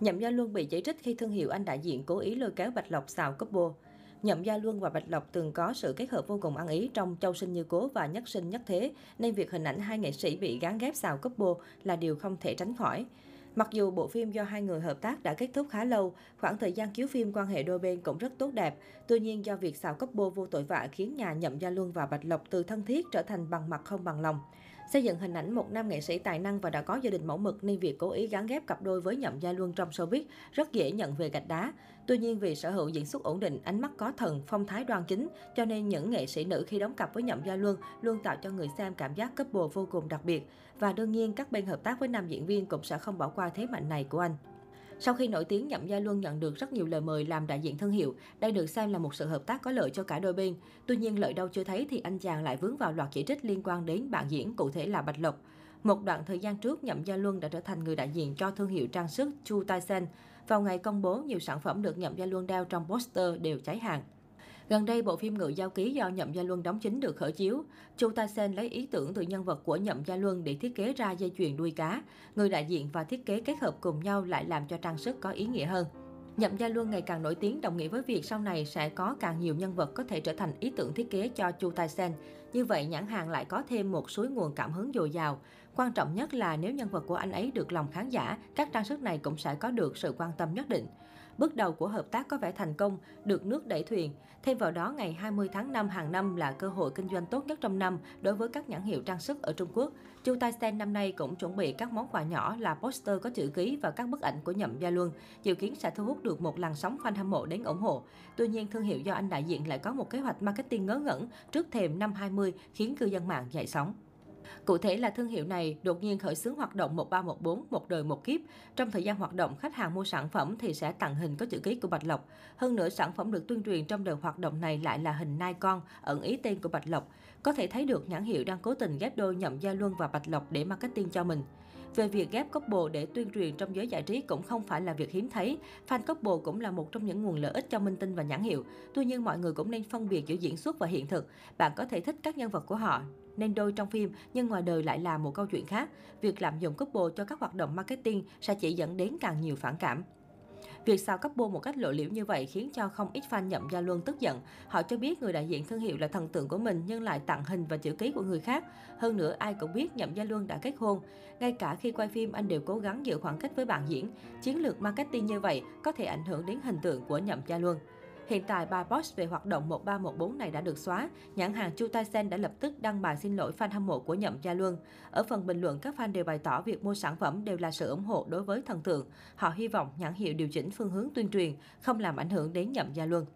Nhậm Gia Luân bị chỉ trích khi thương hiệu anh đại diện cố ý lôi kéo Bạch Lộc xào couple. Nhậm Gia Luân và Bạch Lộc từng có sự kết hợp vô cùng ăn ý trong Châu Sinh Như Cố và Nhất Sinh Nhất Thế, nên việc hình ảnh hai nghệ sĩ bị gán ghép xào couple là điều không thể tránh khỏi. Mặc dù bộ phim do hai người hợp tác đã kết thúc khá lâu, khoảng thời gian chiếu phim quan hệ đôi bên cũng rất tốt đẹp. Tuy nhiên do việc xào couple vô tội vạ khiến nhà Nhậm Gia Luân và Bạch Lộc từ thân thiết trở thành bằng mặt không bằng lòng. Xây dựng hình ảnh một nam nghệ sĩ tài năng và đã có gia đình mẫu mực nên việc cố ý gắn ghép cặp đôi với Nhậm Gia Luân trong showbiz rất dễ nhận về gạch đá. Tuy nhiên vì sở hữu diễn xuất ổn định, ánh mắt có thần, phong thái đoan chính, cho nên những nghệ sĩ nữ khi đóng cặp với Nhậm Gia Luân luôn tạo cho người xem cảm giác couple vô cùng đặc biệt. Và đương nhiên các bên hợp tác với nam diễn viên cũng sẽ không bỏ qua thế mạnh này của anh. Sau khi nổi tiếng, Nhậm Gia Luân nhận được rất nhiều lời mời làm đại diện thương hiệu. Đây được xem là một sự hợp tác có lợi cho cả đôi bên. Tuy nhiên, lợi đâu chưa thấy thì anh chàng lại vướng vào loạt chỉ trích liên quan đến bạn diễn, cụ thể là Bạch Lộc. Một đoạn thời gian trước, Nhậm Gia Luân đã trở thành người đại diện cho thương hiệu trang sức Chu Tai Sen. Vào ngày công bố, nhiều sản phẩm được Nhậm Gia Luân đeo trong poster đều cháy hàng. Gần đây, bộ phim Ngự Giao Ký do Nhậm Gia Luân đóng chính được khởi chiếu. Chu Ta Sen lấy ý tưởng từ nhân vật của Nhậm Gia Luân để thiết kế ra dây chuyền đuôi cá. Người đại diện và thiết kế kết hợp cùng nhau lại làm cho trang sức có ý nghĩa hơn. Nhậm Gia Luân ngày càng nổi tiếng đồng nghĩa với việc sau này sẽ có càng nhiều nhân vật có thể trở thành ý tưởng thiết kế cho Chu Tai Sen. Như vậy, nhãn hàng lại có thêm một suối nguồn cảm hứng dồi dào. Quan trọng nhất là nếu nhân vật của anh ấy được lòng khán giả, các trang sức này cũng sẽ có được sự quan tâm nhất định. Bước đầu của hợp tác có vẻ thành công, được nước đẩy thuyền. Thêm vào đó, ngày 20 tháng 5 hàng năm là cơ hội kinh doanh tốt nhất trong năm đối với các nhãn hiệu trang sức ở Trung Quốc. Chu Tai Sen năm nay cũng chuẩn bị các món quà nhỏ là poster có chữ ký và các bức ảnh của Nhậm Gia Luân, dự kiến sẽ thu hút được một làn sóng fan hâm mộ đến ủng hộ. Tuy nhiên, thương hiệu do anh đại diện lại có một kế hoạch marketing ngớ ngẩn trước thềm năm 20 khiến cư dân mạng dậy sóng. Cụ thể là thương hiệu này đột nhiên khởi xướng hoạt động 1314 một đời một kiếp. Trong thời gian hoạt động, khách hàng mua sản phẩm thì sẽ tặng hình có chữ ký của Bạch Lộc. Hơn nữa, sản phẩm được tuyên truyền trong đợt hoạt động này lại là hình nai con, ẩn ý tên của Bạch Lộc. Có thể thấy được nhãn hiệu đang cố tình ghép đôi Nhậm Gia Luân và Bạch Lộc để marketing cho mình. Về việc ghép couple để tuyên truyền trong giới giải trí cũng không phải là việc hiếm thấy. Fan couple cũng là một trong những nguồn lợi ích cho minh tinh và nhãn hiệu. Tuy nhiên mọi người cũng nên phân biệt giữa diễn xuất và hiện thực. Bạn có thể thích các nhân vật của họ, nên đôi trong phim nhưng ngoài đời lại là một câu chuyện khác. Việc lạm dụng couple cho các hoạt động marketing sẽ chỉ dẫn đến càng nhiều phản cảm. Việc xào couple một cách lộ liễu như vậy khiến cho không ít fan nhậm gia luân tức giận. Họ cho biết người đại diện thương hiệu là thần tượng của mình nhưng lại tặng hình và chữ ký của người khác. Hơn nữa, ai cũng biết nhậm gia luân đã kết hôn. Ngay cả khi quay phim, anh đều cố gắng giữ khoảng cách với bạn diễn. Chiến lược marketing như vậy có thể ảnh hưởng đến hình tượng của nhậm gia luân. Hiện tại, bài post về hoạt động 1314 này đã được xóa. Nhãn hàng Chu Tai Sen đã lập tức đăng bài xin lỗi fan hâm mộ của Nhậm Gia Luân. Ở phần bình luận, các fan đều bày tỏ việc mua sản phẩm đều là sự ủng hộ đối với thần tượng. Họ hy vọng nhãn hiệu điều chỉnh phương hướng tuyên truyền, không làm ảnh hưởng đến Nhậm Gia Luân.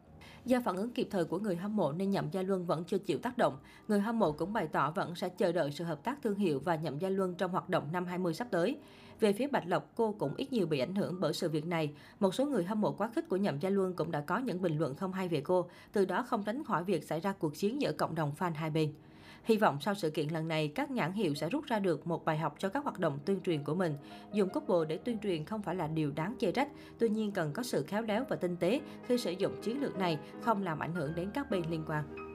Do phản ứng kịp thời của người hâm mộ nên Nhậm Gia Luân vẫn chưa chịu tác động. Người hâm mộ cũng bày tỏ vẫn sẽ chờ đợi sự hợp tác thương hiệu và Nhậm Gia Luân trong hoạt động năm 20 sắp tới. Về phía Bạch Lộc, cô cũng ít nhiều bị ảnh hưởng bởi sự việc này. Một số người hâm mộ quá khích của Nhậm Gia Luân cũng đã có những bình luận không hay về cô, từ đó không tránh khỏi việc xảy ra cuộc chiến giữa cộng đồng fan hai bên. Hy vọng sau sự kiện lần này, các nhãn hiệu sẽ rút ra được một bài học cho các hoạt động tuyên truyền của mình. Dùng couple để tuyên truyền không phải là điều đáng chê trách, tuy nhiên cần có sự khéo léo và tinh tế khi sử dụng chiến lược này, không làm ảnh hưởng đến các bên liên quan.